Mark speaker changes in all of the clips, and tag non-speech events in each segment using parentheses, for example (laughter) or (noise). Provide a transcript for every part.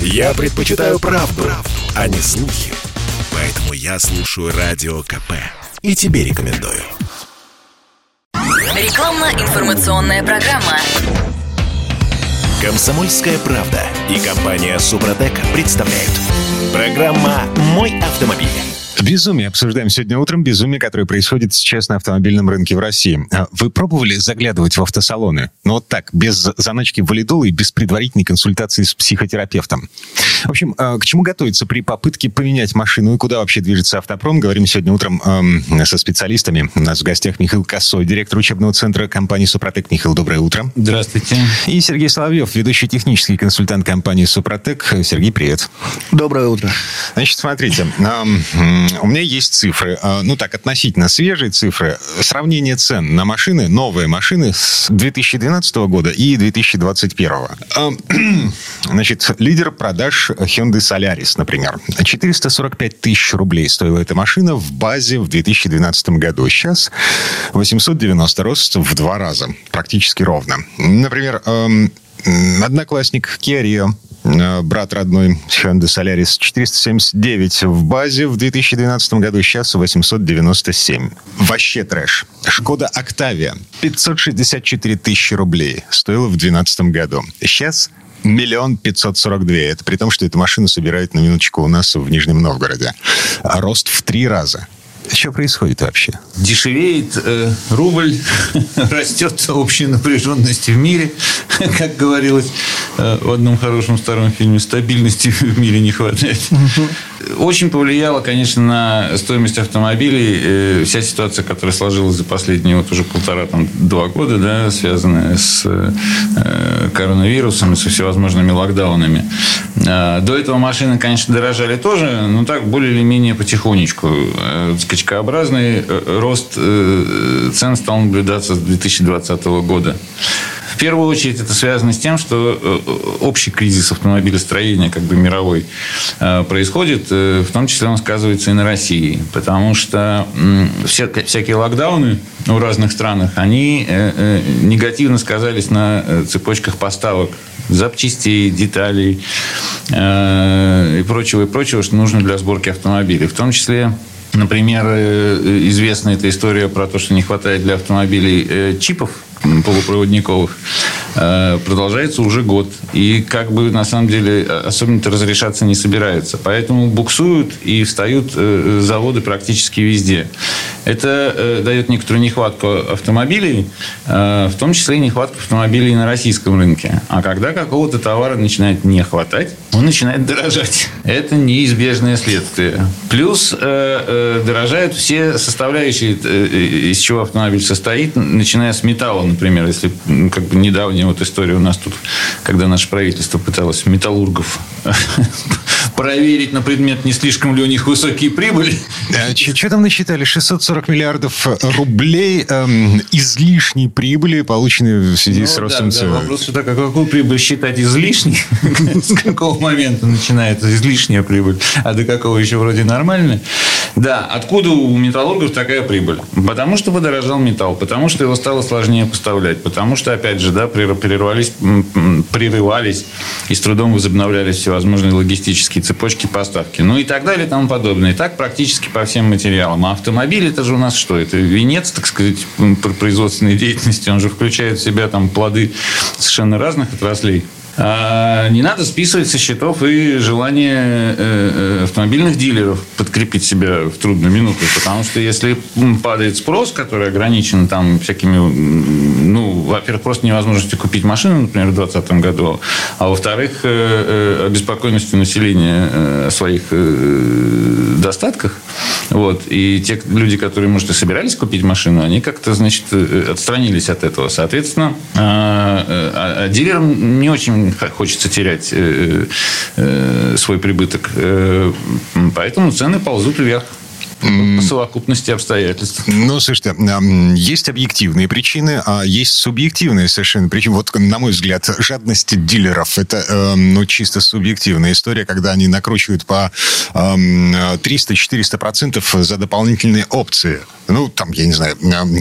Speaker 1: Я предпочитаю правду, правду, а не слухи. Поэтому я слушаю Радио КП. И тебе рекомендую.
Speaker 2: Рекламно-информационная программа.
Speaker 1: Комсомольская правда и компания Супротек представляют. Программа «Мой автомобиль».
Speaker 3: Безумие. Обсуждаем сегодня утром безумие, которое происходит сейчас на автомобильном рынке в России. А Вы пробовали заглядывать в автосалоны? Ну вот так, без заначки валидола и без предварительной консультации с психотерапевтом. В общем, а, к чему готовиться при попытке поменять машину и куда вообще движется автопром? Говорим сегодня утром эм, со специалистами. У нас в гостях Михаил Косой, директор учебного центра компании «Супротек». Михаил, доброе утро.
Speaker 4: Здравствуйте.
Speaker 3: И Сергей Соловьев, ведущий технический консультант компании «Супротек». Сергей, привет.
Speaker 5: Доброе утро.
Speaker 3: Значит, смотрите, эм, м, у меня есть цифры, э, ну так, относительно свежие цифры. Сравнение цен на машины, новые машины с 2012 года и 2021. Эм, (clears throat) Значит, лидер продаж Hyundai Solaris, например. 445 тысяч рублей стоила эта машина в базе в 2012 году. Сейчас 890, рост в два раза, практически ровно. Например, одноклассник Kia Rio, брат родной Hyundai Solaris, 479 в базе в 2012 году, сейчас 897. Вообще трэш. Шкода Октавия, 564 тысячи рублей стоила в 2012 году. Сейчас Миллион пятьсот сорок две. Это при том, что эту машину собирают на минуточку у нас в Нижнем Новгороде. Рост в три раза. Что происходит вообще?
Speaker 4: Дешевеет э, рубль, (laughs) растет общая напряженность в мире, (laughs) как говорилось э, в одном хорошем старом фильме, стабильности в мире не хватает. Очень повлияла, конечно, на стоимость автомобилей э, вся ситуация, которая сложилась за последние вот уже полтора, там, два года, да, связанная с э, коронавирусом и со всевозможными локдаунами. Э, До этого машины, конечно, дорожали тоже, но так более или менее потихонечку. Э, Скачкообразный э, рост цен стал наблюдаться с 2020 года. В первую очередь это связано с тем, что э, общий кризис автомобилестроения, как бы мировой, э, происходит, э, в том числе он сказывается и на России. Потому что м, вся- всякие локдауны в разных странах, они негативно сказались на цепочках поставок запчастей, деталей и прочего, и прочего, что нужно для сборки автомобилей. В том числе Например, известна эта история про то, что не хватает для автомобилей чипов полупроводниковых, продолжается уже год. И как бы на самом деле э, особенно-то разрешаться не собирается. Поэтому буксуют и встают э, заводы практически везде. Это э, дает некоторую нехватку автомобилей, э, в том числе и нехватку автомобилей на российском рынке. А когда какого-то товара начинает не хватать, он начинает дорожать. Это неизбежное следствие. Плюс э, э, дорожают все составляющие, э, из чего автомобиль состоит, начиная с металла, например. Если как бы недавняя вот история у нас тут, когда наше правительство пыталось металлургов проверить на предмет, не слишком ли у них высокие прибыли.
Speaker 3: Что там насчитали? 640 миллиардов рублей эм, излишней прибыли, полученной в связи
Speaker 4: Ну,
Speaker 3: с
Speaker 4: да,
Speaker 3: ростом
Speaker 4: да,
Speaker 3: цен.
Speaker 4: вопрос, что так, а какую прибыль считать излишней? (laughs) С какого момента начинается излишняя прибыль? А до какого еще вроде нормально? Да, откуда у металлургов такая прибыль? Потому что подорожал металл, потому что его стало сложнее поставлять, потому что, опять же, да, прер- прервались, м, м, прерывались и с трудом возобновлялись всевозможные логистические цепочки поставки. Ну и так далее и тому подобное. И так практически по всем материалам. А автомобиль это же у нас что? Это венец, так сказать, производственной деятельности. Он же включает в себя там плоды совершенно разных отраслей. А, Не надо списывать со счетов и желание э, э, автомобильных дилеров подкрепить себя в трудную минуту. Потому что если падает спрос, который ограничен там всякими, ну, во-первых, просто невозможностью купить машину, например, в 2020 году, а во-вторых, э, э, обеспокоенностью населения о своих э, достатках. Вот. И те люди, которые, может, и собирались купить машину, они как-то, значит, отстранились от этого. Соответственно, а, а- а дилерам не очень хочется терять свой прибыток. Поэтому цены ползут вверх. По совокупности обстоятельств.
Speaker 3: Ну, слушайте, есть объективные причины, а есть субъективные совершенно причины. Вот, на мой взгляд, жадность дилеров – это, эм, ну, чисто субъективная история, когда они накручивают по 300-400% за дополнительные опции. Ну, там, я не знаю,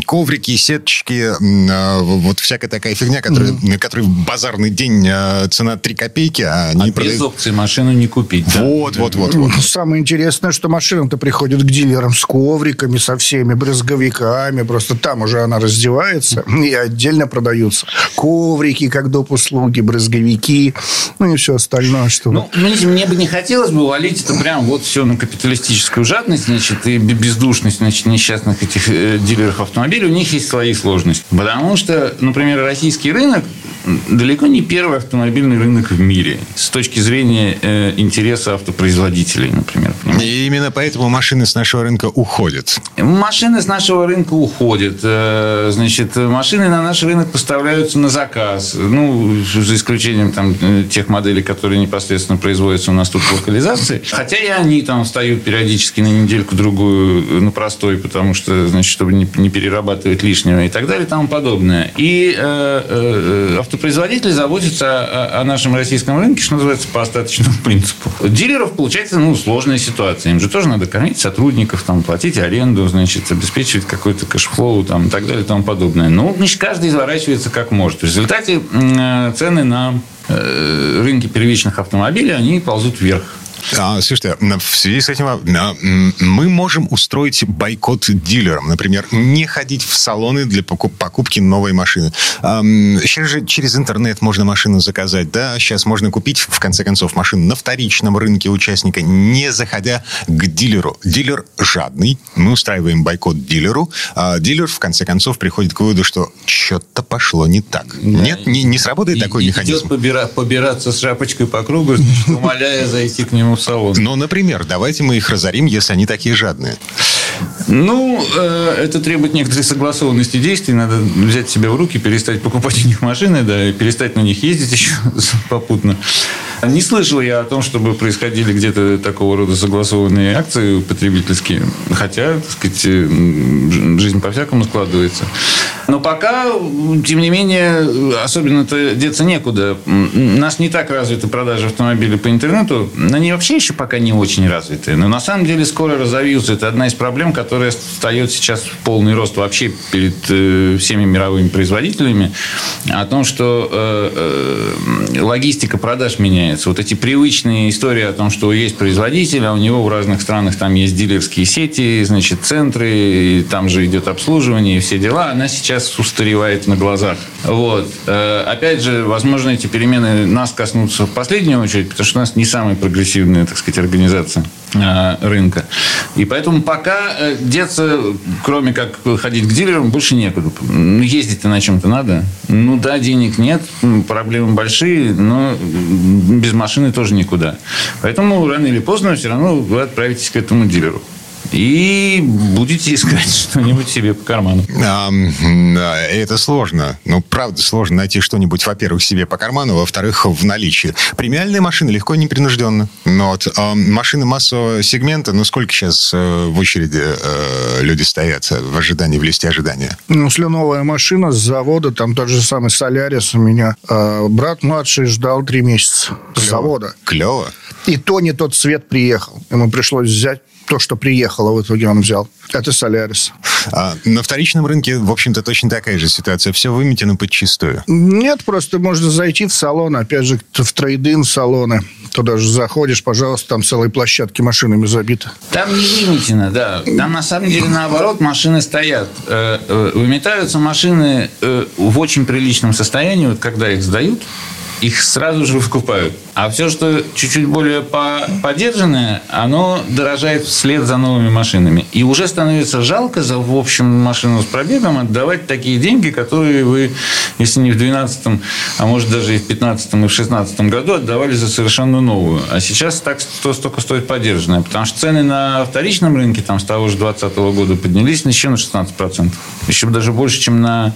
Speaker 3: коврики, сеточки, а, вот всякая такая фигня, которая, mm-hmm. которая в базарный день а, цена 3 копейки, а они
Speaker 4: а продают... без опции машину не купить.
Speaker 3: Вот, да? вот, вот, вот.
Speaker 5: Самое интересное, что машина-то приходит к дилерам с ковриками, со всеми брызговиками, просто там уже она раздевается, (laughs) и отдельно продаются коврики, как доп. услуги, брызговики, ну и все остальное, что...
Speaker 4: Ну, мне бы не хотелось бы валить это прям вот все на капиталистическую жадность, значит, и бездушность, значит, несчастных этих э, дилеров автомобилей, у них есть свои сложности. Потому что, например, российский рынок далеко не первый автомобильный рынок в мире с точки зрения э, интереса автопроизводителей, например.
Speaker 3: Понимаете? И именно поэтому машины с нашего рынка уходят.
Speaker 4: Машины с нашего рынка уходят. Э, значит, машины на наш рынок поставляются на заказ. Ну, за исключением там, э, тех моделей, которые непосредственно производятся у нас тут в локализации. Хотя и они там встают периодически на недельку-другую на простой, потому что, значит, чтобы не, не перерабатывать лишнего и так далее и тому подобное. И э, э, автопроизводители заботятся о, о нашем российском рынке, что называется, по остаточному принципу. Дилеров, получается, ну, сложная ситуация. Им же тоже надо кормить сотрудников, там, платить аренду, значит, обеспечивать какой-то cash flow там, и так далее и тому подобное. Ну, значит, каждый изворачивается как может. В результате э, цены на э, рынке первичных автомобилей, они ползут вверх.
Speaker 3: А, слушайте, в связи с этим а, мы можем устроить бойкот дилерам. Например, не ходить в салоны для покупки новой машины. Сейчас же через интернет можно машину заказать, да? Сейчас можно купить, в конце концов, машину на вторичном рынке участника, не заходя к дилеру. Дилер жадный. Мы устраиваем бойкот дилеру. А дилер, в конце концов, приходит к выводу, что что-то пошло не так. Да. Нет, не, не сработает и, такой
Speaker 4: и
Speaker 3: механизм.
Speaker 4: Идет побира, побираться с шапочкой по кругу, умоляя зайти к нему в салон.
Speaker 3: Ну, например, давайте мы их разорим, если они такие жадные.
Speaker 4: Ну, э, это требует некоторой согласованности действий. Надо взять себя в руки, перестать покупать у них машины, да, и перестать на них ездить еще (laughs) попутно. Не слышал я о том, чтобы происходили где-то такого рода согласованные акции потребительские. Хотя, так сказать, жизнь по-всякому складывается. Но пока, тем не менее, особенно-то деться некуда. У нас не так развиты продажи автомобилей по интернету. Они вообще еще пока не очень развиты. Но на самом деле скоро разовьются. Это одна из проблем, которая встает сейчас в полный рост вообще перед э, всеми мировыми производителями. О том, что э, э, логистика продаж меняется. Вот эти привычные истории о том, что есть производитель, а у него в разных странах там есть дилерские сети, значит, центры, и там же идет обслуживание и все дела. Она сейчас сейчас устаревает на глазах. Вот. Э, опять же, возможно, эти перемены нас коснутся в последнюю очередь, потому что у нас не самая прогрессивная, так сказать, организация э, рынка. И поэтому пока э, деться, кроме как ходить к дилерам, больше некуда. Ну, ездить-то на чем-то надо. Ну да, денег нет, проблемы большие, но без машины тоже никуда. Поэтому рано или поздно все равно вы отправитесь к этому дилеру и будете искать (laughs) что-нибудь себе по карману. А,
Speaker 3: это сложно. Ну, правда, сложно найти что-нибудь, во-первых, себе по карману, во-вторых, в наличии. Премиальные машины легко и непринужденно. Но вот а, машины массового сегмента, ну, сколько сейчас а, в очереди а, люди стоят в ожидании, в листе ожидания?
Speaker 5: Ну, если новая машина с завода, там тот же самый Солярис у меня, а, брат младший ждал три месяца Клево. с завода.
Speaker 3: Клево.
Speaker 5: И то не тот цвет приехал. Ему пришлось взять то, что приехало, в итоге он взял. Это Солярис.
Speaker 3: А на вторичном рынке, в общем-то, точно такая же ситуация. Все выметено подчистую.
Speaker 5: Нет, просто можно зайти в салон, опять же, в трейдин салоны. Туда же заходишь, пожалуйста, там целые площадки машинами забиты.
Speaker 4: Там не выметено, да. Там на самом деле наоборот машины стоят. Э, э, выметаются машины э, в очень приличном состоянии, вот когда их сдают, их сразу же выкупают. А все, что чуть-чуть более поддержанное, оно дорожает вслед за новыми машинами. И уже становится жалко за, в общем, машину с пробегом отдавать такие деньги, которые вы, если не в 2012, а может даже и в 2015 и в 2016 году отдавали за совершенно новую. А сейчас так что столько стоит поддержанная. Потому что цены на вторичном рынке там, с того же 2020 года поднялись еще на 16%. Еще даже больше, чем на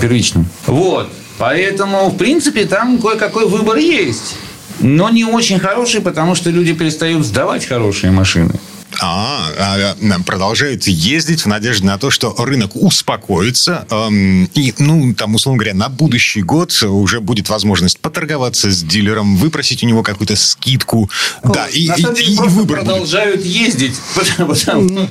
Speaker 4: первичном. Вот. Поэтому, в принципе, там кое-какой выбор есть. Но не очень хороший, потому что люди перестают сдавать хорошие машины.
Speaker 3: А, а, а, продолжают ездить в надежде на то, что рынок успокоится. Эм, и, ну, там, условно говоря, на будущий год уже будет возможность поторговаться с дилером, выпросить у него какую-то скидку.
Speaker 4: Ну, да, и, на самом деле, и, и выбор продолжают будет. ездить. (laughs)
Speaker 5: Потому,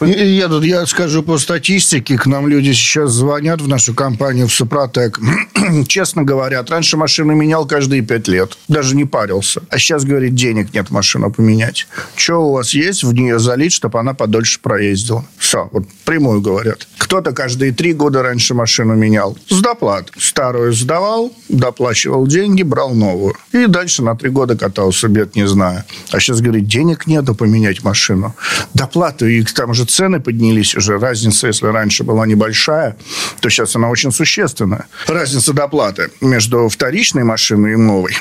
Speaker 5: я, тут, я скажу по статистике, к нам люди сейчас звонят в нашу компанию в Супротек. (clears throat) Честно говорят, раньше машину менял каждые пять лет. Даже не парился. А сейчас, говорит, денег нет машину поменять. Что у вас есть в нее залить, чтобы она подольше проездила? Все, вот прямую говорят. Кто-то каждые три года раньше машину менял. С доплат. Старую сдавал, доплачивал деньги, брал новую. И дальше на три года катался, бед не знаю. А сейчас, говорит, денег нету поменять машину. Доплату, и там же цены поднялись уже. Разница, если раньше была небольшая, то сейчас она очень существенная. Разница доплаты между вторичной машиной и новой.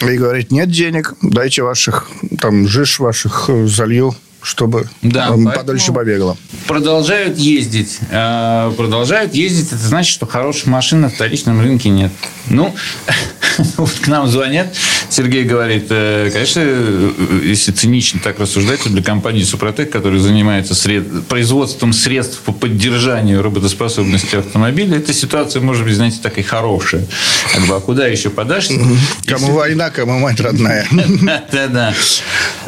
Speaker 5: И говорит, нет денег, дайте ваших, там, жиж ваших э, залью чтобы да, подольше побегало.
Speaker 4: Продолжают ездить. А, продолжают ездить. Это значит, что хороших машин на вторичном рынке нет. Ну, (laughs) вот к нам звонят. Сергей говорит, э, конечно, э, если цинично так рассуждать, то для компании Супротек, которая занимается сред... производством средств по поддержанию работоспособности автомобиля, эта ситуация может быть, знаете, такая хорошая. Как бы, а куда еще подашься?
Speaker 5: Кому война, кому мать родная. (laughs)
Speaker 4: Да-да.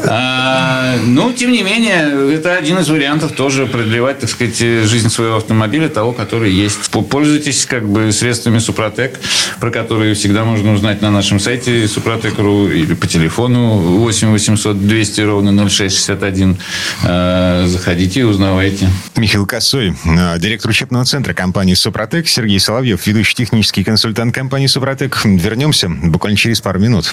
Speaker 4: А, ну, тем не менее, это один из вариантов тоже продлевать, так сказать, жизнь своего автомобиля, того, который есть. Пользуйтесь как бы средствами Супротек, про которые всегда можно узнать на нашем сайте Супротек.ру или по телефону 8 800 200 ровно 0661. Э, заходите и узнавайте.
Speaker 3: Михаил Косой, э, директор учебного центра компании Супротек, Сергей Соловьев, ведущий технический консультант компании Супротек. Вернемся буквально через пару минут.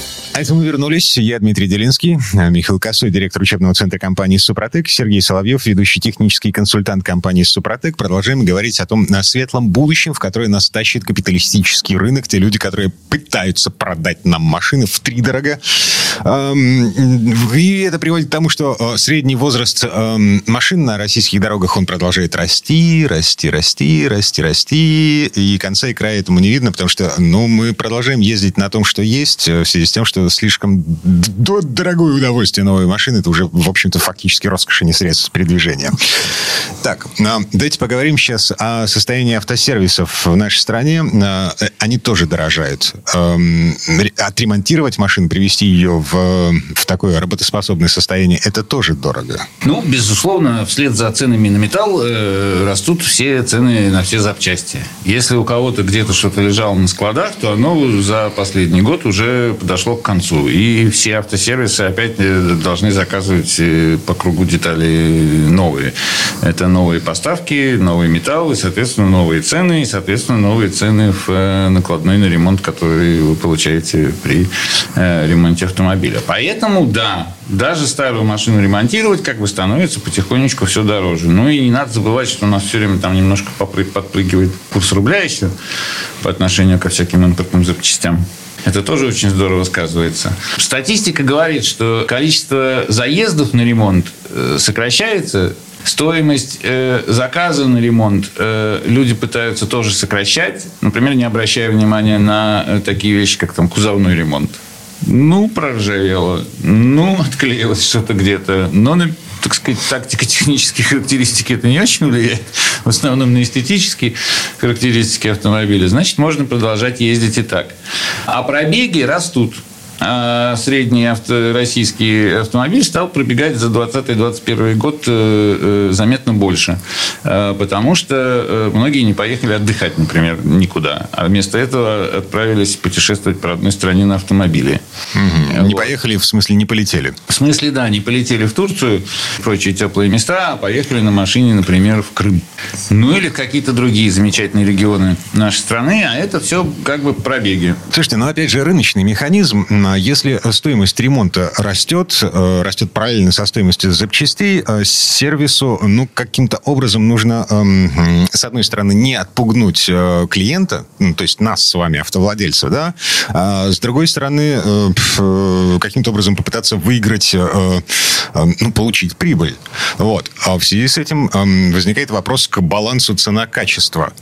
Speaker 3: А это мы вернулись. Я Дмитрий Делинский, Михаил Косой, директор учебного центра компании «Супротек», Сергей Соловьев, ведущий технический консультант компании «Супротек». Продолжаем говорить о том на светлом будущем, в которое нас тащит капиталистический рынок. Те люди, которые пытаются продать нам машины в три дорого. И это приводит к тому, что э, средний возраст машин на российских дорогах, он продолжает расти, расти, расти, расти, расти. И конца и края этому не видно, потому что ну, мы продолжаем ездить на том, что есть, э, в связи с тем, что слишком дорогое удовольствие новой машины. Это уже, в общем-то, фактически роскошь, а не средств передвижения. Так, давайте поговорим сейчас о состоянии автосервисов в нашей стране. Э, они тоже дорожают. Эм, отремонтировать машину, привести ее в, в такое работоспособное состояние, это тоже дорого.
Speaker 4: Ну, безусловно, вслед за ценами на металл э, растут все цены на все запчасти. Если у кого-то где-то что-то лежало на складах, то оно за последний год уже подошло к концу. И все автосервисы опять э, должны заказывать э, по кругу детали новые. Это новые поставки, новый металл, и, соответственно, новые цены, и, соответственно, новые цены в э, накладной на ремонт, который вы получаете при ремонте автомобиля. Поэтому, да, даже старую машину ремонтировать как бы становится потихонечку все дороже. Ну и не надо забывать, что у нас все время там немножко подпрыгивает курс рубля еще по отношению ко всяким импортным запчастям. Это тоже очень здорово сказывается. Статистика говорит, что количество заездов на ремонт э, сокращается, Стоимость э, заказа на ремонт э, люди пытаются тоже сокращать, например, не обращая внимания на э, такие вещи, как там кузовной ремонт. Ну, проржавело, ну, отклеилось что-то где-то, но так сказать, тактико-технические характеристики это не очень влияет, в основном на эстетические характеристики автомобиля, значит, можно продолжать ездить и так. А пробеги растут. А средний авто, российский автомобиль стал пробегать за 2020-2021 год э, э, заметно больше. Э, потому что многие не поехали отдыхать, например, никуда. А вместо этого отправились путешествовать по одной стране на автомобиле.
Speaker 3: Угу. Не поехали, в смысле, не полетели?
Speaker 4: В смысле, да, не полетели в Турцию, прочие теплые места, а поехали на машине, например, в Крым. Ну, или какие-то другие замечательные регионы нашей страны. А это все как бы пробеги.
Speaker 3: Слушайте, ну, опять же, рыночный механизм Если стоимость ремонта растет, э, растет параллельно со стоимостью запчастей, э, сервису, ну, каким-то образом нужно, эм, с одной стороны, не отпугнуть э, клиента, ну, то есть нас с вами, автовладельцев, да, а с другой стороны, каким-то образом попытаться выиграть, ну, получить прибыль. Вот. А в связи с этим эм, возникает вопрос к балансу цена-качество.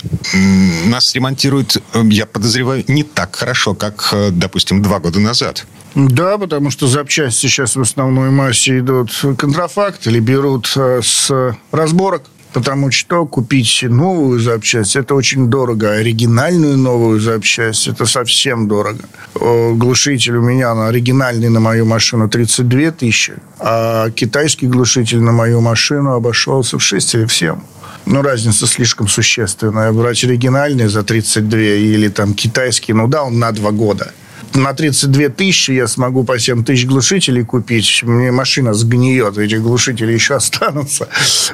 Speaker 3: Нас ремонтируют, я подозреваю, не так хорошо, как, допустим, два года назад.
Speaker 5: Да, потому что запчасти сейчас в основной массе идут контрафакт или берут э, с разборок. Потому что купить новую запчасть это очень дорого. Оригинальную новую запчасть это совсем дорого. Глушитель у меня на оригинальный на мою машину 32 тысячи, а китайский глушитель на мою машину обошелся в 6 или в 7. Ну, разница слишком существенная. Брать оригинальный за 32 или там китайский, ну да, он на 2 года. На 32 тысячи я смогу по 7 тысяч глушителей купить. Мне машина сгниет, эти глушители еще останутся.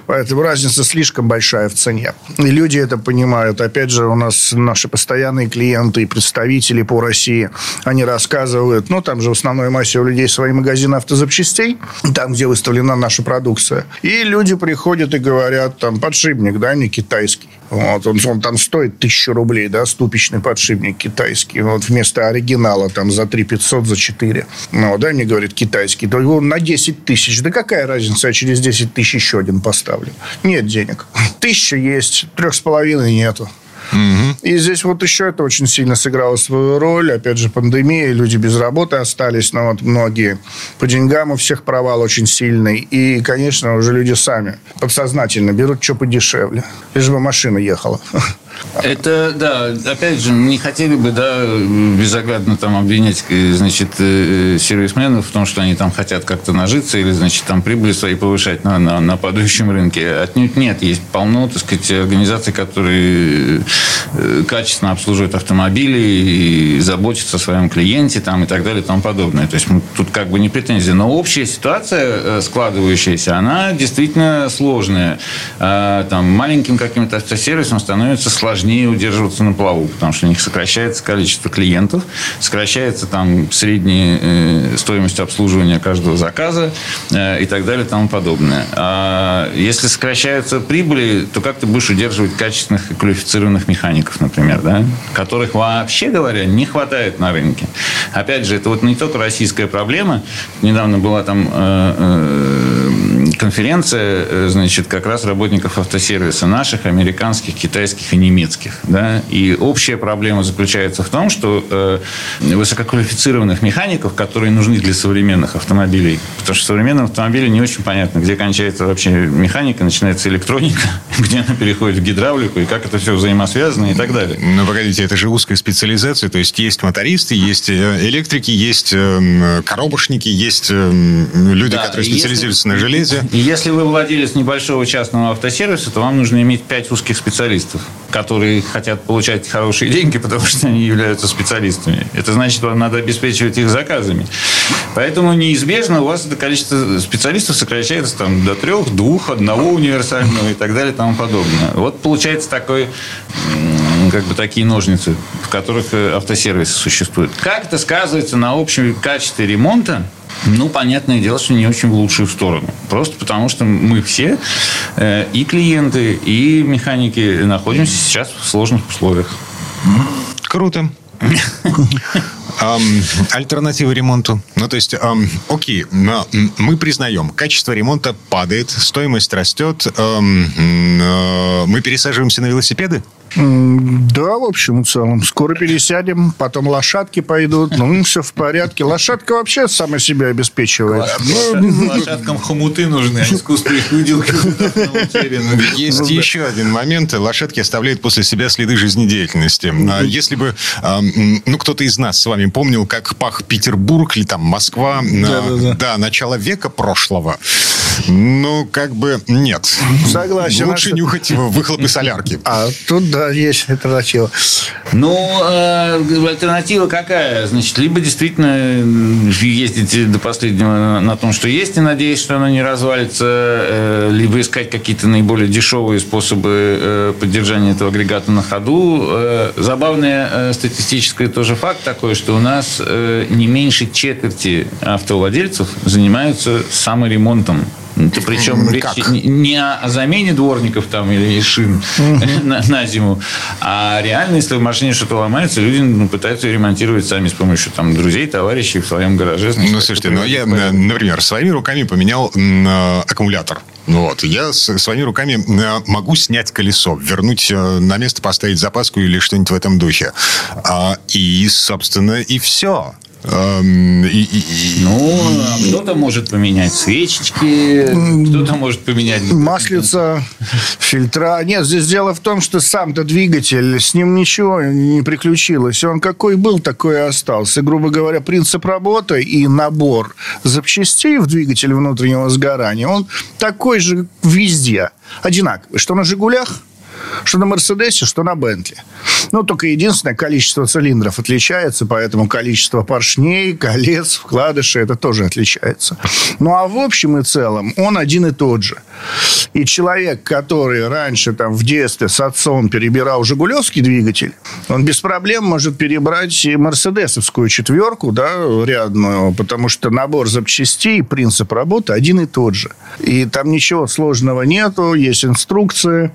Speaker 5: Поэтому разница слишком большая в цене. И люди это понимают. Опять же, у нас наши постоянные клиенты и представители по России, они рассказывают, ну, там же в основной массе у людей свои магазины автозапчастей, там, где выставлена наша продукция. И люди приходят и говорят, там, подшипник, да, не китайский. Вот, он, он там стоит тысячу рублей, да, ступичный подшипник китайский. Вот вместо оригинала там за 3 500, за 4. Ну, да, мне говорит китайский. То он на 10 тысяч. Да какая разница, я через 10 тысяч еще один поставлю. Нет денег. (laughs) Тысяча есть, трех с половиной нету. И здесь вот еще это очень сильно сыграло свою роль. Опять же, пандемия, люди без работы остались, но вот многие. По деньгам у всех провал очень сильный. И, конечно, уже люди сами подсознательно берут что подешевле. Лишь бы машина ехала. (laughs)
Speaker 4: Это, да, опять же, не хотели бы, да, безоглядно там обвинять, э, значит, э, сервисменов в том, что они там хотят как-то нажиться или, значит, там прибыли свои повышать на, на, на падающем рынке. Отнюдь нет. Есть полно, так сказать, организаций, которые э, качественно обслуживают автомобили и заботятся о своем клиенте там и так далее и тому подобное. То есть мы тут как бы не претензии. Но общая ситуация э, складывающаяся, она действительно сложная. А, Там маленьким каким-то автосервисом становится сложнее удерживаться на плаву, потому что у них сокращается количество клиентов, сокращается там средняя э, стоимость обслуживания каждого заказа э, и так далее и тому подобное. А если сокращаются прибыли, то как ты будешь удерживать качественных и квалифицированных механиков, например, да? которых вообще говоря не хватает на рынке. Опять же, это вот не только российская проблема. Недавно была там э, конференция, значит, как раз работников автосервиса наших, американских, китайских и немецких. Да? И общая проблема заключается в том, что э, высококвалифицированных механиков, которые нужны для современных автомобилей, потому что в современном автомобиле не очень понятно, где кончается вообще механика, начинается электроника, (laughs) где она переходит в гидравлику, и как это все взаимосвязано и так далее.
Speaker 3: Ну, погодите, это же узкая специализация, то есть есть мотористы, есть э, электрики, есть эм, коробочники, есть эм, люди,
Speaker 4: Да,
Speaker 3: которые
Speaker 4: и если-
Speaker 3: специализируются на железе.
Speaker 4: Если вы владелец небольшого частного автосервиса, то вам нужно иметь пять узких специалистов, которые хотят получать хорошие деньги, потому что они являются специалистами. Это значит, вам надо обеспечивать их заказами. Поэтому неизбежно у вас это количество специалистов сокращается там, до трех, двух, одного универсального и так далее и тому подобное. Вот получается такой, как бы такие ножницы, в которых э, автосервисы существуют. Как это сказывается на общем качестве ремонта? Ну, понятное дело, что не очень в лучшую сторону. Просто потому, что мы все, э, и клиенты, и механики, находимся сейчас в сложных условиях.
Speaker 3: Круто. (laughs) Ам, альтернативы ремонту. Ну, то есть, окей, но, мы признаем, качество ремонта падает, стоимость растет, э, мы пересаживаемся на велосипеды?
Speaker 5: Да, в общем и целом. Скоро пересядем, потом лошадки пойдут. Ну, все в порядке. Лошадка вообще сама себя обеспечивает. Ну,
Speaker 4: Лошадкам хомуты нужны, а искусственные выделки
Speaker 3: Есть еще один момент. Лошадки оставляют после себя следы жизнедеятельности. А Если бы, ну, кто-то из нас с вами помнил, как пах Петербург или там Москва, на- да, начало века прошлого, ну, как бы нет.
Speaker 5: Согласен.
Speaker 3: Лучше нюхать выхлопы солярки.
Speaker 5: А тут, Да, есть альтернатива.
Speaker 4: Ну, э, альтернатива какая? Значит, либо действительно ездить до последнего на том, что есть, и надеясь, что оно не развалится, э, либо искать какие-то наиболее дешевые способы э, поддержания этого агрегата на ходу. Э, забавный э, статистический тоже факт такой, что у нас э, не меньше четверти автовладельцев занимаются саморемонтом это причем речь как? не о замене дворников там или шин на, на зиму, а реально, если в машине что-то ломается, люди ну, пытаются ремонтировать сами с помощью там друзей, товарищей в своем гараже.
Speaker 3: Ну, слушайте, ну я, например, своими руками поменял э, аккумулятор. Вот. Я своими руками э, могу снять колесо, вернуть э, на место, поставить запаску или что-нибудь в этом духе. А, и, собственно, и все.
Speaker 4: И, и, и... Ну, а кто-то может поменять свечечки, кто-то может поменять...
Speaker 5: Маслица, фильтра. Нет, здесь дело в том, что сам-то двигатель, с ним ничего не приключилось. Он какой был, такой и остался. грубо говоря, принцип работы и набор запчастей в двигателе внутреннего сгорания, он такой же везде, одинаковый. Что на «Жигулях», что на Мерседесе, что на Бентли. Ну, только единственное, количество цилиндров отличается, поэтому количество поршней, колец, вкладышей, это тоже отличается. Ну, а в общем и целом он один и тот же. И человек, который раньше там в детстве с отцом перебирал «Жигулевский» двигатель, он без проблем может перебрать и «Мерседесовскую» четверку, да, рядную, потому что набор запчастей, принцип работы один и тот же. И там ничего сложного нету, есть инструкции,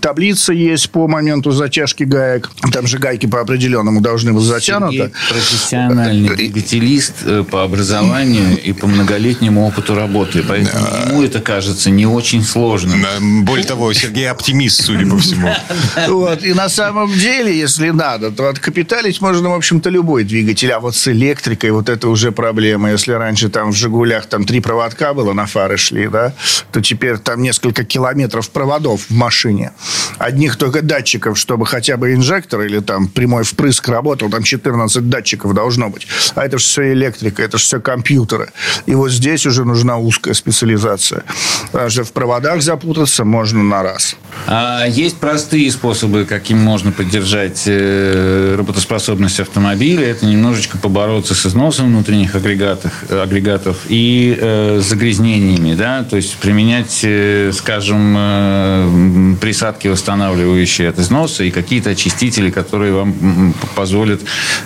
Speaker 5: таблица есть по моменту затяжки гаек. Там же гайки по определенному должны быть затянуты. Сергей
Speaker 4: профессиональный двигателист э, по образованию и по многолетнему опыту работы. Поэтому да. ему это кажется не очень сложным.
Speaker 3: Более того, Сергей оптимист, судя по всему. (laughs)
Speaker 5: Вот. И на самом деле, если надо, то откапиталить можно, в общем-то, любой двигатель. А вот с электрикой вот это уже проблема. Если раньше там в «Жигулях» там три проводка было, на фары шли, да, то теперь там несколько километров проводов в машине. Одних только датчиков, чтобы хотя бы инжектор или там прямой впрыск работал, там 14 датчиков должно быть. А это же все электрика, это же все компьютеры. И вот здесь уже нужна узкая специализация. Даже в проводах запутаться можно на раз.
Speaker 4: А есть простые способы, каким можно поддержать э, работоспособность автомобиля. Это немножечко побороться с износом внутренних агрегатов, агрегатов и э, загрязнениями. Да? То есть применять, э, скажем, э, присадки, восстанавливающие от износа, и какие-то очистители, которые вам позволят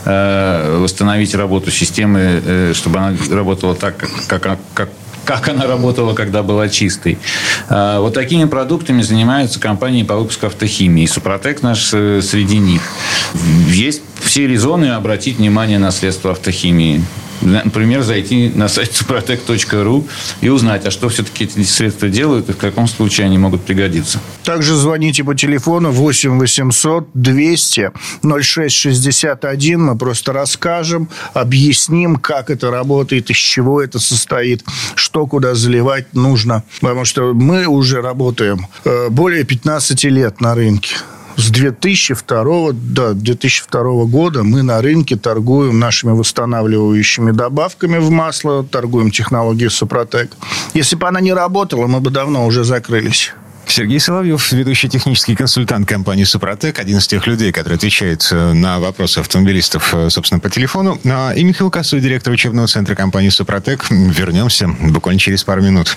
Speaker 4: э, восстановить работу системы, э, чтобы она работала так, как, как, как как она работала, когда была чистой. А, вот такими продуктами занимаются компании по выпуску автохимии. Супротек наш э, среди них. Есть все резоны обратить внимание на средства автохимии. Например, зайти на сайт suprotec.ru и узнать, а что все-таки эти средства делают и в каком случае они могут пригодиться.
Speaker 5: Также звоните по телефону 8 800 200 0661. Мы просто расскажем, объясним, как это работает, из чего это состоит, что куда заливать нужно. Потому что мы уже работаем э, более 15 лет на рынке с 2002, да, 2002 года мы на рынке торгуем нашими восстанавливающими добавками в масло, торгуем технологией Супротек. Если бы она не работала, мы бы давно уже закрылись.
Speaker 3: Сергей Соловьев, ведущий технический консультант компании «Супротек», один из тех людей, который отвечает э, на вопросы автомобилистов, э, собственно, по телефону. А, и Михаил Косой, директор учебного центра компании «Супротек». Вернемся буквально через пару минут.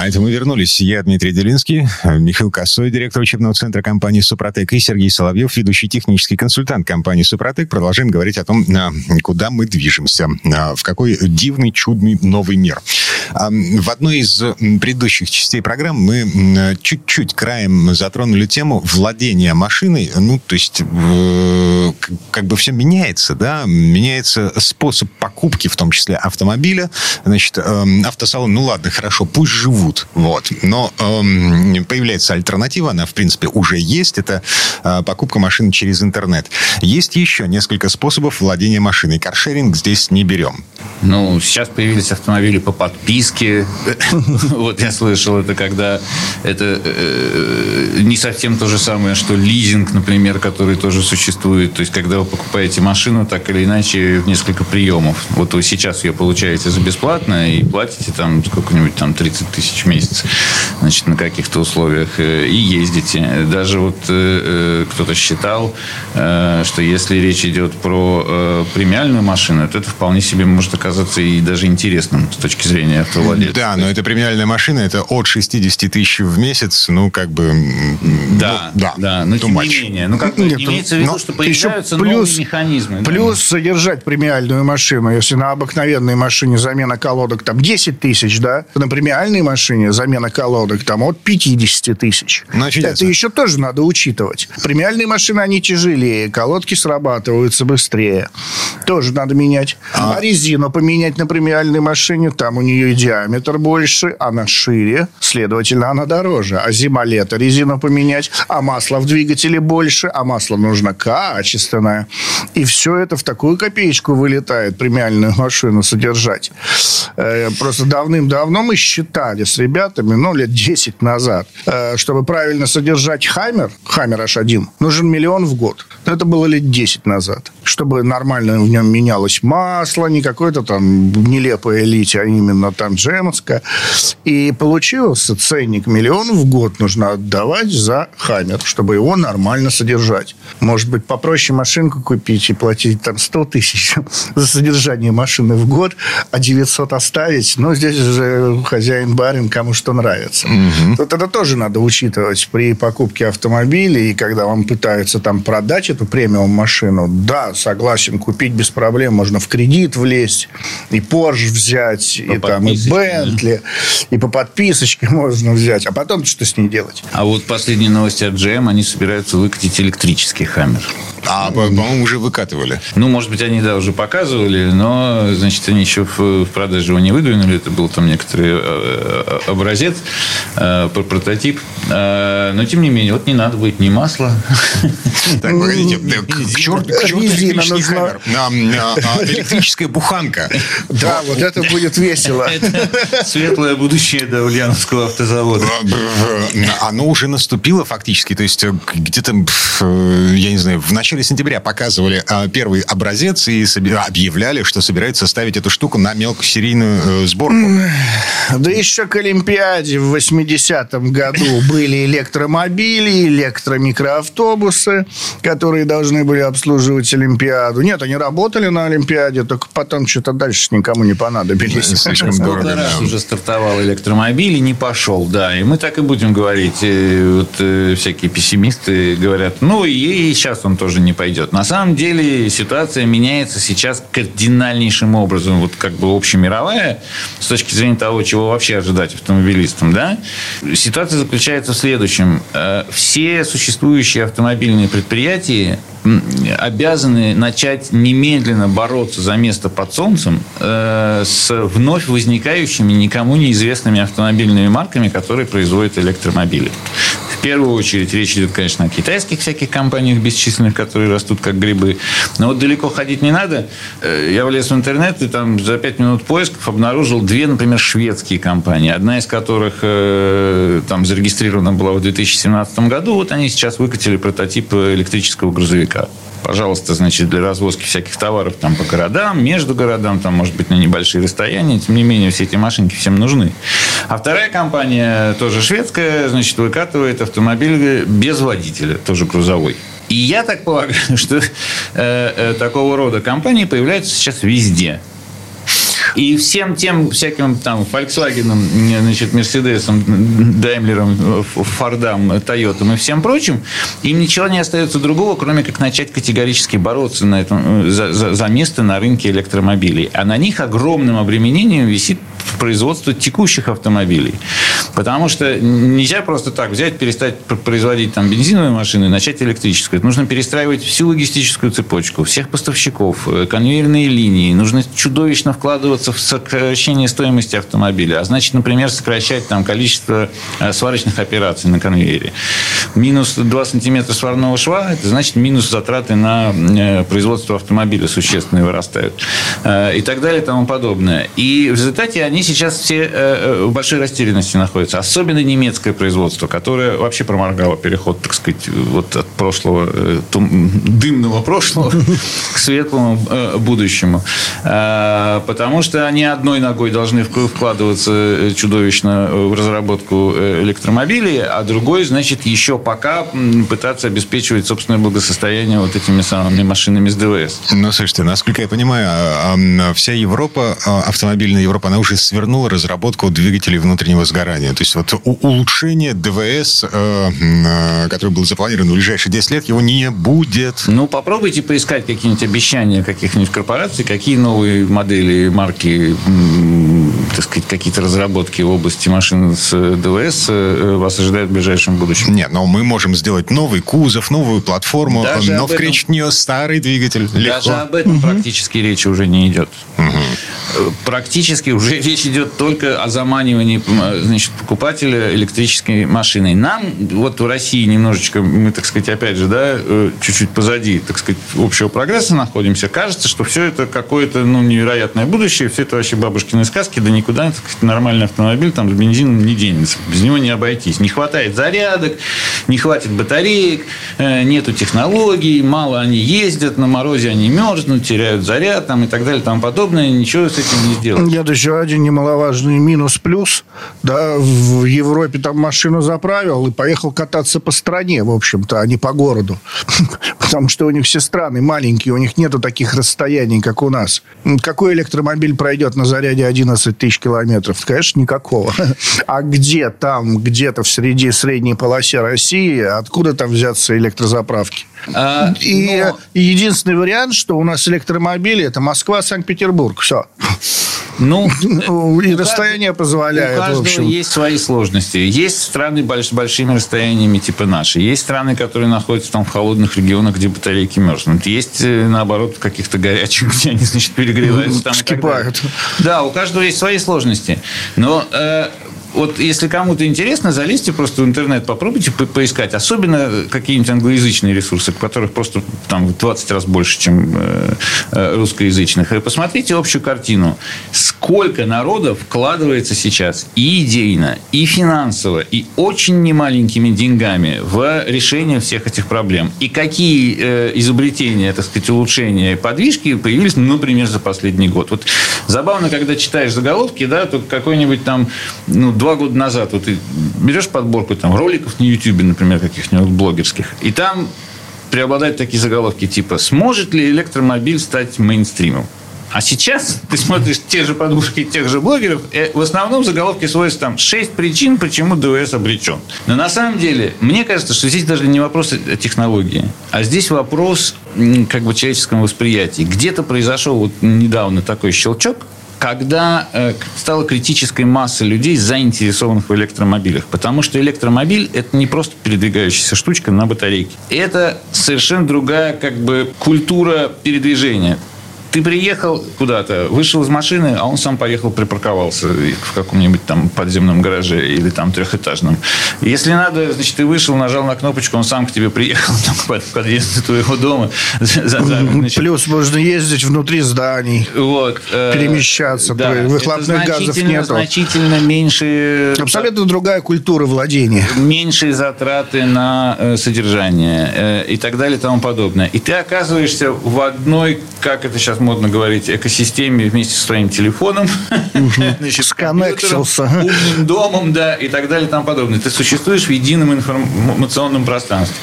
Speaker 3: А это мы вернулись. Я Дмитрий Делинский, Михаил Косой, директор учебного центра компании «Супротек», и Сергей Соловьев, ведущий технический консультант компании «Супротек». Продолжаем говорить о том, а, куда мы движемся, а, в какой дивный, чудный новый мир. А, в одной из предыдущих частей программы мы чуть-чуть краем затронули тему владения машиной. Ну, то есть, э, как бы все меняется, да, меняется способ покупки, в том числе автомобиля. Значит, эм, автосалон, ну ладно, хорошо, пусть живут живут. Вот. Но эм, появляется альтернатива, она, в принципе, уже есть. Это э, покупка машины через интернет. Есть еще несколько способов владения машиной. Каршеринг здесь не берем.
Speaker 4: Ну, сейчас появились автомобили по подписке. (laughs) Вот я слышал это, когда это э, не совсем то же самое, что лизинг, например, который тоже существует. То есть, когда вы покупаете машину, так или иначе, в несколько приемов. Вот вы сейчас ее получаете за бесплатно и платите там сколько-нибудь там 30 тысяч в месяц, значит, на каких-то условиях э, и ездите. Даже вот э, кто-то считал, что если речь идет про премиальную машину, то это вполне себе может оказаться и даже интересным с точки зрения автовладельца.
Speaker 3: Да, но это премиальная машина, это от 60 тысяч в месяц, ну, как бы...
Speaker 4: Да, ну, да, да, но тем не менее. Ну, как Нет, имеется в виду, что появляются плюс, новые механизмы.
Speaker 5: Плюс да. содержать премиальную машину, если на обыкновенной машине замена колодок там 10 тысяч, да, то на премиальной машине замена колодок там от 50 тысяч. Ну, это еще тоже надо учитывать. Премиальные машины, они тяжелее, колодки срабатываются быстрее. Тоже надо менять. А, а резину поменять на премиальной машине, там у нее и диаметр больше, она шире, следовательно, она дороже. А зима-лето резину поменять, а масло в двигателе больше, а масло нужно качественное. И все это в такую копеечку вылетает, премиальную машину содержать. Э, просто давным-давно мы считали с ребятами, ну, лет 10 назад, э, чтобы правильно содержать Хаммер, Хаммер H1, нужен миллион в год. Это было лет 10 назад. Чтобы нормально в нем менялось масло, не какое-то там нелепое литие, а именно там джемовское. И получился ценник миллион в год нужно отдавать за Хаммер, чтобы его нормально содержать. Может быть, попроще машинку купить и платить там 100 тысяч (laughs) за содержание машины в год, а 900 оставить. Но здесь же хозяин-барин, кому что нравится. Угу. Вот это тоже надо учитывать при покупке автомобиля. И когда вам пытаются там продать эту премиум машину, да, согласен, купить без проблем. Можно в кредит влезть, и Porsche взять, по и там и Bentley, и по подписочке (laughs) можно взять. А потом что с ней делать?
Speaker 4: А вот последние новости от GM, они собираются выкатить электрический Хаммер.
Speaker 3: А, по-моему, уже выкатывали.
Speaker 4: Ну, может быть, они, да, уже показывали, но, значит, они еще в, в продаже его не выдвинули. Это был там некоторый э, э, образец, э, прототип. Но, тем не менее, вот не надо будет ни масла.
Speaker 3: Так, погодите, к черту электрический хаммер. Электрическая буханка.
Speaker 5: Да, вот это будет весело.
Speaker 4: Светлое будущее до Ульяновского автозавода.
Speaker 3: Оно уже наступило фактически. То есть, где-то, я не знаю, в начале сентября показывали первый образец и объявляли, что собираются ставить эту штуку на мелкосерийную сборку.
Speaker 5: Да еще к Олимпиаде в 80-м году были электромобили, электромикроавтобусы, которые должны были обслуживать Олимпиаду. Нет, они работали на Олимпиаде, только потом что-то дальше никому не понадобились.
Speaker 4: Слишком дорого. раз уже стартовал электромобиль и не пошел, да. И мы так и будем говорить. Вот э, всякие пессимисты говорят, ну и сейчас он тоже не пойдет. На самом деле ситуация меняется сейчас кардинальнейшим образом. Вот как бы общемировая, с точки зрения того, чего вообще ожидать автомобилистам, да. Ситуация заключается в следующем. Э, все существующие автомобильные предприятия обязаны начать немедленно бороться за место под солнцем э, с вновь возникающими никому неизвестными автомобильными марками, которые производят электромобили. Первую очередь речь идет, конечно, о китайских всяких компаниях бесчисленных, которые растут как грибы. Но вот далеко ходить не надо. Э, я влез в интернет и там за пять минут поисков обнаружил две, например, шведские компании. Одна из которых э, там зарегистрирована была в 2017 году. Вот они сейчас выкатили прототип электрического грузовика пожалуйста, значит, для развозки всяких товаров там по городам, между городам, там, может быть, на небольшие расстояния. Тем не менее, все эти машинки всем нужны. А вторая компания, тоже шведская, значит, выкатывает автомобиль без водителя, тоже грузовой. И я так полагаю, (laughs) что э, э, такого рода компании появляются сейчас везде. И всем тем всяким там Volkswagen, значит, Mercedes, Daimler, Ford, Toyota и всем прочим, им ничего не остается другого, кроме как начать категорически бороться на этом, за, за, за место на рынке электромобилей. А на них огромным обременением висит производство текущих автомобилей. Потому что нельзя просто так взять, перестать производить там бензиновые машины начать электрическую. Нужно перестраивать всю логистическую цепочку, всех поставщиков, э, конвейерные линии. Нужно чудовищно вкладываться в сокращение стоимости автомобиля. А значит, например, сокращать там количество э, сварочных операций на конвейере. Минус 2 сантиметра сварного шва, это значит минус затраты на э, производство автомобиля существенно вырастают. И так далее и тому подобное. И в результате они сейчас все э, в большой растерянности находятся. Особенно немецкое производство, которое вообще проморгало переход, так сказать, вот от прошлого, дымного прошлого (laughs) к светлому будущему. Потому что они одной ногой должны вкладываться чудовищно в разработку электромобилей, а другой, значит, еще пока пытаться обеспечивать собственное благосостояние вот этими самыми машинами с ДВС.
Speaker 3: Ну, слушайте, насколько я понимаю, а, а, вся Европа, а, автомобильная Европа, она уже свернула разработку двигателей внутреннего сгорания. То есть вот улучшение ДВС, которое было запланировано в ближайшие 10 лет, его не будет.
Speaker 4: Ну, попробуйте поискать какие-нибудь обещания каких-нибудь корпораций, какие новые модели, марки, que hum, так сказать, какие-то разработки в области машин с ДВС э, вас ожидают в ближайшем будущем.
Speaker 3: Нет, но мы можем сделать новый кузов, новую платформу, Даже но вкричить в нее старый двигатель.
Speaker 4: Даже легко. об этом угу. практически речи уже не идет. Угу. Практически уже (laughs) речь идет только о заманивании значит, покупателя электрической машиной. Нам, вот в России немножечко, мы, так сказать, опять же, да, э, чуть-чуть позади, так сказать, общего прогресса находимся. Кажется, что все это какое-то, ну, невероятное будущее, все это вообще бабушкины сказки, да никуда, сказать, нормальный автомобиль там с бензином не денется. Без него не обойтись. Не хватает зарядок, не хватит батареек, э, нету технологий, мало они ездят, на морозе они мерзнут, теряют заряд там, и так далее тому подобное. Ничего с этим не сделать.
Speaker 5: Нет, еще один немаловажный минус-плюс. Да, в Европе там машину заправил и поехал кататься по стране, в общем-то, а не по городу. (laughs) Потому что у них все страны маленькие, у них нету таких расстояний, как у нас. Какой электромобиль пройдет на заряде 11 тысяч километров? Конечно, никакого. (laughs) А где там, где-то в среди средней полосе России, откуда там взяться электрозаправки? А, и но... единственный вариант, что у нас электромобили, это Москва-Санкт-Петербург. Все. Ну, и расстояние позволяет.
Speaker 4: У каждого есть свои сложности. Есть страны с большими расстояниями, типа наши. Есть страны, которые находятся там в холодных регионах, где батарейки мерзнут. Есть, э, наоборот, каких-то горячих, (laughs) где они, значит, перегреваются. Там
Speaker 5: Вскипают.
Speaker 4: Да, у каждого есть свои сложности. Но э, вот если кому-то интересно, залезьте просто в интернет, попробуйте по поискать. Особенно какие-нибудь англоязычные ресурсы, которых просто там в 20 раз больше, чем э, э, русскоязычных. И посмотрите общую картину. Сколько народов вкладывается сейчас и идейно, и финансово, и очень немаленькими деньгами в решение всех этих проблем. И какие э, изобретения, так сказать, улучшения и подвижки появились, например, за последний год. Вот забавно, когда читаешь заголовки, да, то какой-нибудь там, ну, два года назад вот ты берешь подборку там роликов на YouTube, например, каких-нибудь блогерских, и там преобладают такие заголовки типа «Сможет ли электромобиль стать мейнстримом?» А сейчас ты смотришь те же подборки тех же блогеров, и в основном заголовки сводятся там «Шесть причин, почему ДВС обречен». Но на самом деле, мне кажется, что здесь даже не вопрос технологии, а здесь вопрос как бы человеческого восприятия. Где-то произошел вот недавно такой щелчок, когда э, стала критической масса людей, заинтересованных в электромобилях. Потому что электромобиль – это не просто передвигающаяся штучка на батарейке. Это совершенно другая как бы, культура передвижения. Ты приехал куда-то, вышел из машины, а он сам поехал, припарковался в каком-нибудь там подземном гараже или там трехэтажном. Если надо, значит, ты вышел, нажал на кнопочку, он сам к тебе приехал (laughs) там, под подъезд твоего дома. (laughs)
Speaker 5: Значит, Плюс можно ездить внутри зданий,
Speaker 4: вот,
Speaker 5: э, перемещаться, да, выхлопных газов нету.
Speaker 4: Значительно меньше...
Speaker 5: Абсолютно другая культура владения.
Speaker 4: Меньшие затраты на э, содержание э, и так далее и тому подобное. И ты оказываешься в одной, как это сейчас модно говорить, экосистеме вместе со своим телефоном, (laughs)
Speaker 5: значит, сконнектился,
Speaker 4: умным домом, да, и так далее и тому подобное. Ты существуешь в едином информационном пространстве.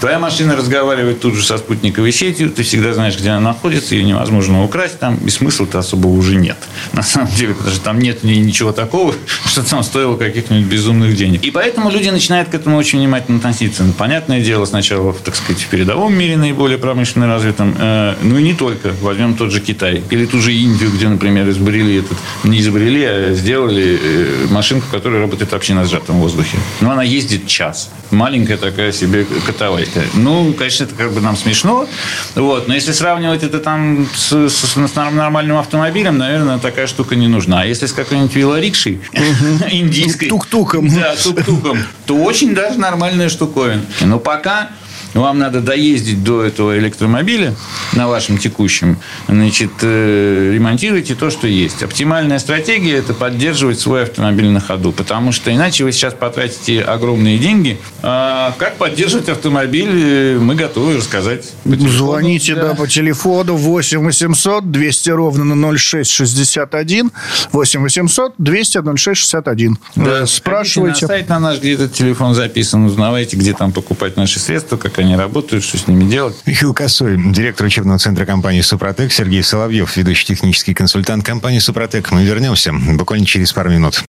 Speaker 4: Твоя машина разговаривает тут же со спутниковой сетью, ты всегда знаешь, где она находится, ее невозможно украсть, там и смысла-то особого уже нет. На самом деле, потому что там нет ничего такого, (laughs) что там стоило каких-нибудь безумных денег. И поэтому люди начинают к этому очень внимательно относиться. Ну, понятное дело, сначала, так сказать, в передовом мире наиболее промышленно развитом, э, ну и не только. Возьмем тот же Китай. Или ту же Индию, где, например, изобрели этот, не изобрели, а сделали э, машинку, которая работает вообще на сжатом воздухе. Но она ездит час. Маленькая такая себе катавайка. Ну, конечно, это как бы нам смешно. Вот. Но если сравнивать это там с, с, с нормальным автомобилем, наверное, такая штука не нужна. А если с какой-нибудь велорикшей (laughs) индийской...
Speaker 5: Тук-туком.
Speaker 4: Да, тук-туком. То очень даже нормальная штуковина. Но пока вам надо доездить до этого электромобиля на вашем текущем, значит, э, ремонтируйте то, что есть. Оптимальная стратегия – это поддерживать свой автомобиль на ходу, потому что иначе вы сейчас потратите огромные деньги. А как поддерживать автомобиль, э, мы готовы рассказать. По телефону.
Speaker 5: Звоните, да. по телефону 8 800 200 ровно на 0661. 8 800 200 0661.
Speaker 4: Да,
Speaker 5: Э, Спрашивайте.
Speaker 4: На сайт на наш, где этот телефон записан, узнавайте, где там покупать наши средства, как они работают, что с ними делать.
Speaker 3: Михаил Косой, директор учебного центра компании «Супротек», Сергей Соловьев, ведущий технический консультант компании «Супротек». Мы вернемся буквально через пару минут.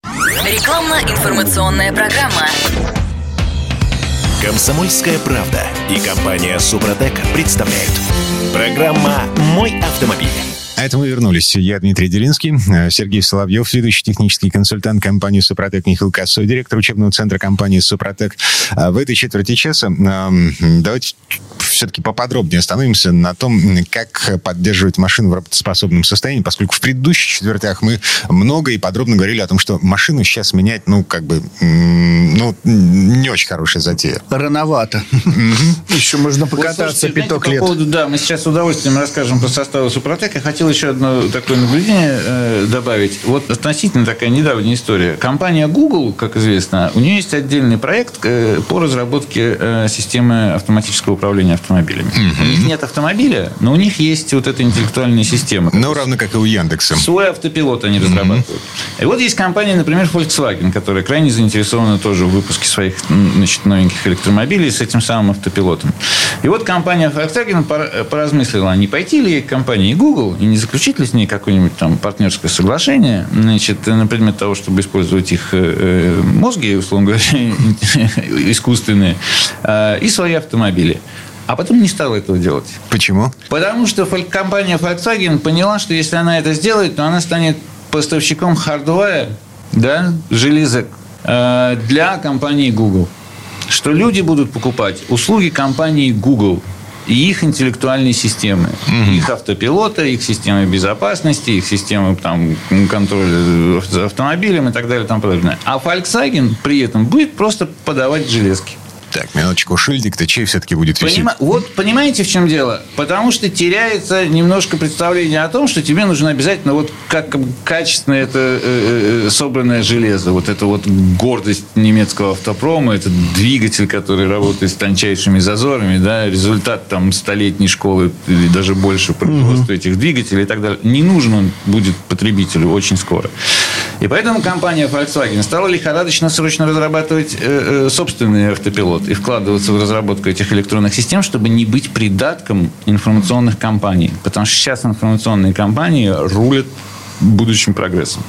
Speaker 2: Рекламно-информационная программа.
Speaker 1: Комсомольская правда и компания «Супротек» представляют. Программа «Мой автомобиль».
Speaker 3: А это мы вернулись. Я Дмитрий Делинский, э, Сергей Соловьев, ведущий технический консультант компании «Супротек», Михаил Косой, директор учебного центра компании «Супротек». А В этой четверти часа давайте все-таки поподробнее остановимся на том, как поддерживать машину в работоспособном состоянии, поскольку в предыдущих четвертях мы много и подробно говорили о том, что машину сейчас менять, ну, как бы, ну, не очень хорошая затея.
Speaker 5: Рановато. Еще можно покататься пяток лет.
Speaker 4: Да, мы сейчас с удовольствием расскажем про составы Супротека. Хотел еще одно такое наблюдение э, добавить. Вот относительно такая недавняя история. Компания Google, как известно, у нее есть отдельный проект э, по разработке э, системы автоматического управления автомобилями. У них нет автомобиля, но у них есть вот эта интеллектуальная система.
Speaker 3: Ну, равно как и у Яндекса.
Speaker 4: Свой автопилот они разрабатывают. И вот есть компания, например, Volkswagen, которая крайне заинтересована тоже в выпуске своих значит, новеньких электромобилей с этим самым автопилотом. И вот компания Volkswagen пора- поразмыслила, а не пойти ли компании Google и не заключить ли с ней какое-нибудь там партнерское соглашение значит, на предмет того, чтобы использовать их э, э, мозги, условно говоря, (laughs) искусственные, э, и свои автомобили. А потом не стала этого делать.
Speaker 3: Почему?
Speaker 4: Потому что компания Volkswagen поняла, что если она это сделает, то она станет поставщиком хардвара, да, железок э, для компании Google. Что люди будут покупать услуги компании Google и их интеллектуальной системы. Их автопилота, их системы безопасности, их системы там, контроля за автомобилем и так далее и тому подобное. А Volkswagen при этом будет просто подавать железки.
Speaker 3: Так, минуточку, шильдик-то чей все-таки будет висеть?
Speaker 4: Понима- Вот понимаете, в чем дело? Потому что теряется немножко представление о том, что тебе нужно обязательно вот как качественно это э, э, собранное железо, вот это вот гордость немецкого автопрома, этот двигатель, который работает с тончайшими зазорами, да, результат там столетней школы или даже больше производства этих двигателей и так далее. Не нужен он будет потребителю очень скоро. И поэтому компания Volkswagen стала лихорадочно срочно разрабатывать э, э, собственный автопилот и вкладываться в разработку этих электронных систем, чтобы не быть придатком информационных компаний. Потому что сейчас информационные компании рулят будущим прогрессом.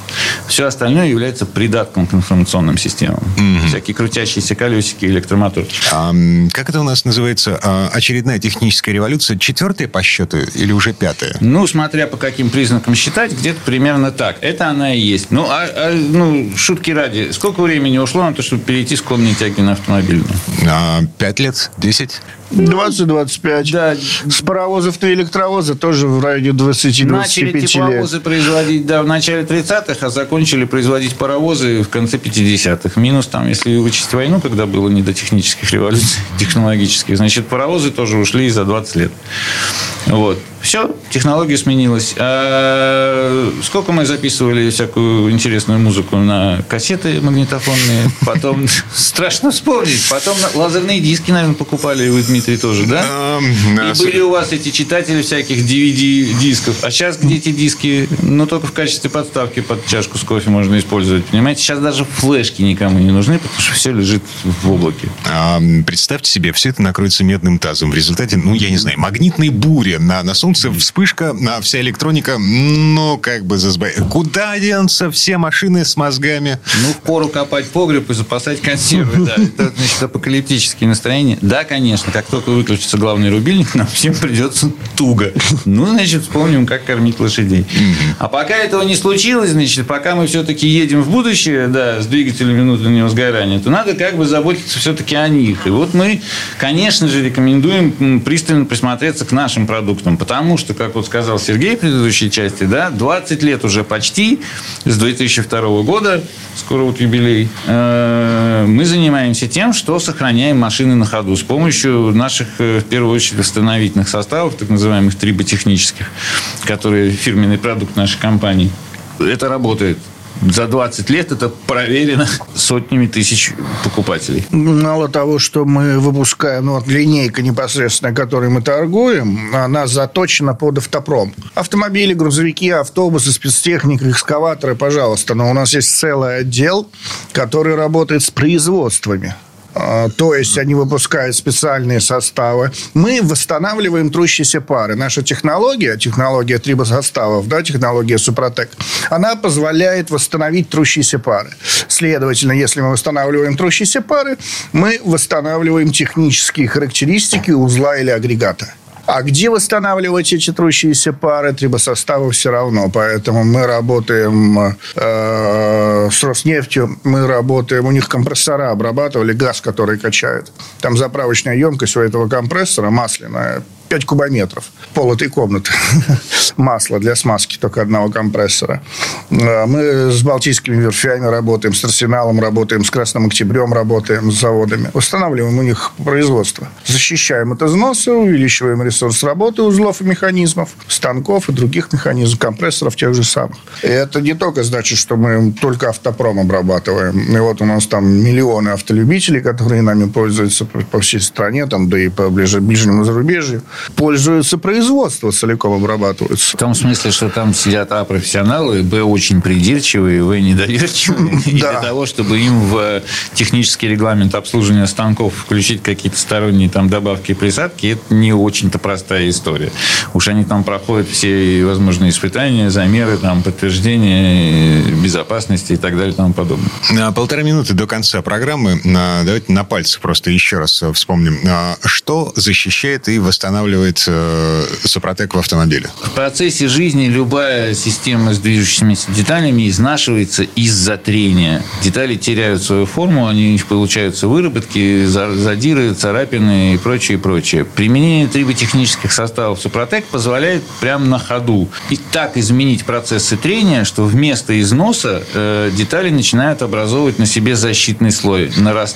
Speaker 4: Все остальное является придатком к информационным системам. Всякие крутящиеся колесики, электромотор.
Speaker 3: А, как это у нас называется? А, очередная техническая революция. Четвертая по счету или уже пятая?
Speaker 4: Ну, смотря по каким признакам считать, где-то примерно так. Это она и есть. Ну, а, а, ну, шутки ради. Сколько времени ушло на то, чтобы перейти с конной тяги на автомобильную?
Speaker 3: А, пять лет? Десять?
Speaker 5: 20-25.
Speaker 4: Да.
Speaker 5: С паровозов на электровозы тоже в районе 20-25
Speaker 4: Начали
Speaker 5: лет.
Speaker 4: тепловозы производить да, в начале 30-х, а закончили производить паровозы в конце 50-х. Минус там, если вычесть войну, когда было не до технических революций (laughs) технологических, значит, паровозы тоже ушли за 20 лет. Вот. Все, технология сменилась. А сколько мы записывали всякую интересную музыку на кассеты магнитофонные, потом (laughs) страшно вспомнить, потом лазерные диски, наверное, покупали вы, Дмитрий, тоже, да?
Speaker 3: Ам,
Speaker 4: И
Speaker 3: а,
Speaker 4: были у вас эти читатели всяких DVD-дисков. А сейчас где эти диски? Ну, только в качестве подставки под чашку с кофе можно использовать. Понимаете, сейчас даже флешки никому не нужны, потому что все лежит в облаке.
Speaker 3: а, м, представьте себе, все это накроется медным тазом. В результате, ну, я не знаю, магнитной бури на, на солнце, вспышка, а вся электроника, ну, как бы зазба... Куда денутся все машины с мозгами?
Speaker 4: Ну, пору копать погреб и запасать консервы. Да, (laughs) это, значит, апокалиптические настроения. Да, конечно, как только выключится главный рубильник, нам всем придется туго. Ну, значит, вспомним, как кормить лошадей. А пока этого не случилось, значит, пока мы все-таки едем в будущее, да, с двигателями внутреннего сгорания, то надо как бы заботиться все-таки о них. И вот мы, конечно же, рекомендуем пристально присмотреться к нашим продуктам, потому Потому что, как вот сказал Сергей в предыдущей части, да, 20 лет уже почти, с 2002 года, скоро вот юбилей, э, мы занимаемся тем, что сохраняем машины на ходу с помощью наших, э, в первую очередь, восстановительных составов, так называемых триботехнических, которые фирменный продукт нашей компании. Это работает за 20 лет это проверено сотнями тысяч покупателей.
Speaker 5: Мало того, что мы выпускаем, ну, вот линейка непосредственно, которой мы торгуем, она заточена под автопром. Автомобили, грузовики, автобусы, спецтехника, экскаваторы, пожалуйста. Но у нас есть целый отдел, который работает с производствами. А, то есть они выпускают специальные составы. Мы восстанавливаем трущиеся пары. Наша технология, технология трибосоставов, да, технология Супротек, она позволяет восстановить трущиеся пары. Следовательно, если мы восстанавливаем трущиеся пары, мы восстанавливаем технические характеристики узла или агрегата. А где восстанавливать эти трущиеся пары трибосоставы все равно. Поэтому мы работаем э, с Роснефтью, мы работаем, у них компрессора обрабатывали, газ, который качают. Там заправочная емкость у этого компрессора масляная 5 кубометров пол этой комнаты (laughs) масла для смазки только одного компрессора. А, мы с Балтийскими верфями работаем, с Арсеналом работаем, с Красным Октябрем работаем, с заводами. Восстанавливаем у них производство. Защищаем от износа, увеличиваем ресурс работы узлов и механизмов, станков и других механизмов, компрессоров тех же самых. И это не только значит, что мы только автопром обрабатываем. И вот у нас там миллионы автолюбителей, которые нами пользуются по всей стране, там, да и по ближнему зарубежью пользуются производство целиком обрабатываются.
Speaker 4: В том смысле, что там сидят А профессионалы, Б очень придирчивые, В недоверчивые. (laughs) И для того, чтобы им в технический регламент обслуживания станков включить какие-то сторонние там добавки и присадки, это не очень-то простая история. Уж они там проходят все возможные испытания, замеры, там, подтверждения безопасности и так далее и тому подобное.
Speaker 3: На полторы минуты до конца программы давайте на пальцах просто еще раз вспомним. А что защищает и восстанавливает устанавливает э, Супротек в автомобиле?
Speaker 4: В процессе жизни любая система с движущимися деталями изнашивается из-за трения. Детали теряют свою форму, они, получаются выработки, задиры, царапины и прочее, прочее. Применение триботехнических составов Супротек позволяет прямо на ходу и так изменить процессы трения, что вместо износа э, детали начинают образовывать на себе защитный слой,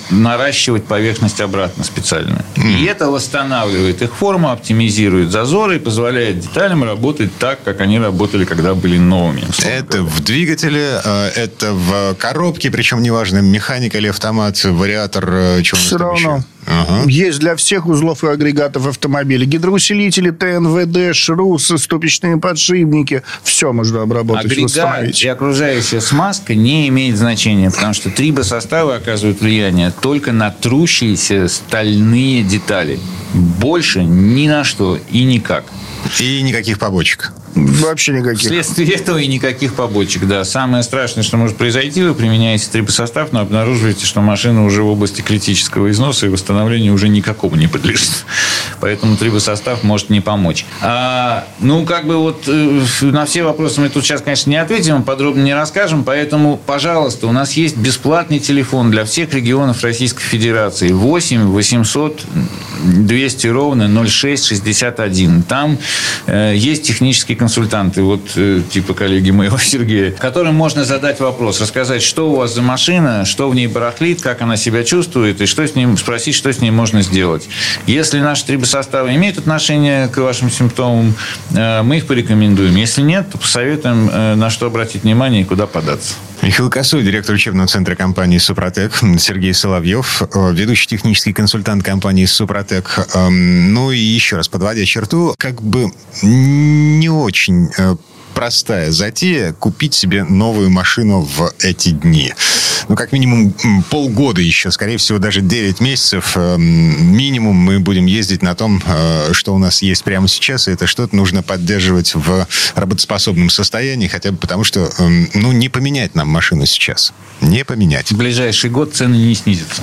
Speaker 4: наращивать поверхность обратно специально. И это восстанавливает их форму, оптимизирует зазоры и позволяет деталям работать так, как они работали, когда были новыми.
Speaker 3: Это в двигателе, э, это в коробке, причем неважно, механика или автомат, вариатор, э,
Speaker 5: чего Все равно. Ага. Есть для всех узлов и агрегатов автомобиля. Гидроусилители, ТНВД, шрусы, ступичные подшипники. Все можно обработать
Speaker 4: Агрегат и окружающая смазка не имеет значения, потому что трибосоставы оказывают влияние только на трущиеся стальные детали. Больше ни на что и никак.
Speaker 3: И никаких побочек.
Speaker 5: Вообще никаких.
Speaker 4: Вследствие этого и никаких побочек, да. Самое страшное, что может произойти, вы применяете трибосостав, но обнаруживаете, что машина уже в области критического износа и восстановления уже никакому не подлежит. Поэтому трибосостав может не помочь. А, ну, как бы вот э, на все вопросы мы тут сейчас, конечно, не ответим, подробно не расскажем, поэтому, пожалуйста, у нас есть бесплатный телефон для всех регионов Российской Федерации. 8 800 200 ровно 06 61. Там э, есть технический консультанты, вот э, типа коллеги моего (laughs) Сергея, которым можно задать вопрос, рассказать, что у вас за машина, что в ней барахлит, как она себя чувствует, и что с ним, спросить, что с ней можно сделать. Если наши трибосоставы имеют отношение к вашим симптомам, э, мы их порекомендуем. Если нет, то посоветуем, э, на что обратить внимание и куда податься.
Speaker 3: Михаил Косой, директор учебного центра компании «Супротек», Сергей Соловьев, ведущий технический консультант компании «Супротек». Эм, ну и еще раз, подводя черту, как бы не очень э, простая затея купить себе новую машину в эти дни. Ну, как минимум полгода еще, скорее всего, даже 9 месяцев эм, минимум мы будем ездить на том, э, что у нас есть прямо сейчас, и это что-то нужно поддерживать в работоспособном состоянии, хотя бы потому, что, эм, ну, не поменять нам машину сейчас. Не поменять.
Speaker 4: В ближайший год цены не снизятся.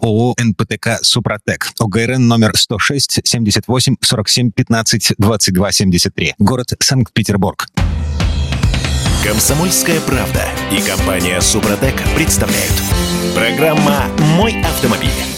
Speaker 3: ООО «НПТК Супротек». ОГРН номер 106 78 47 15 22 73. Город Санкт-Петербург.
Speaker 1: Комсомольская правда и компания «Супротек» представляют. Программа «Мой автомобиль».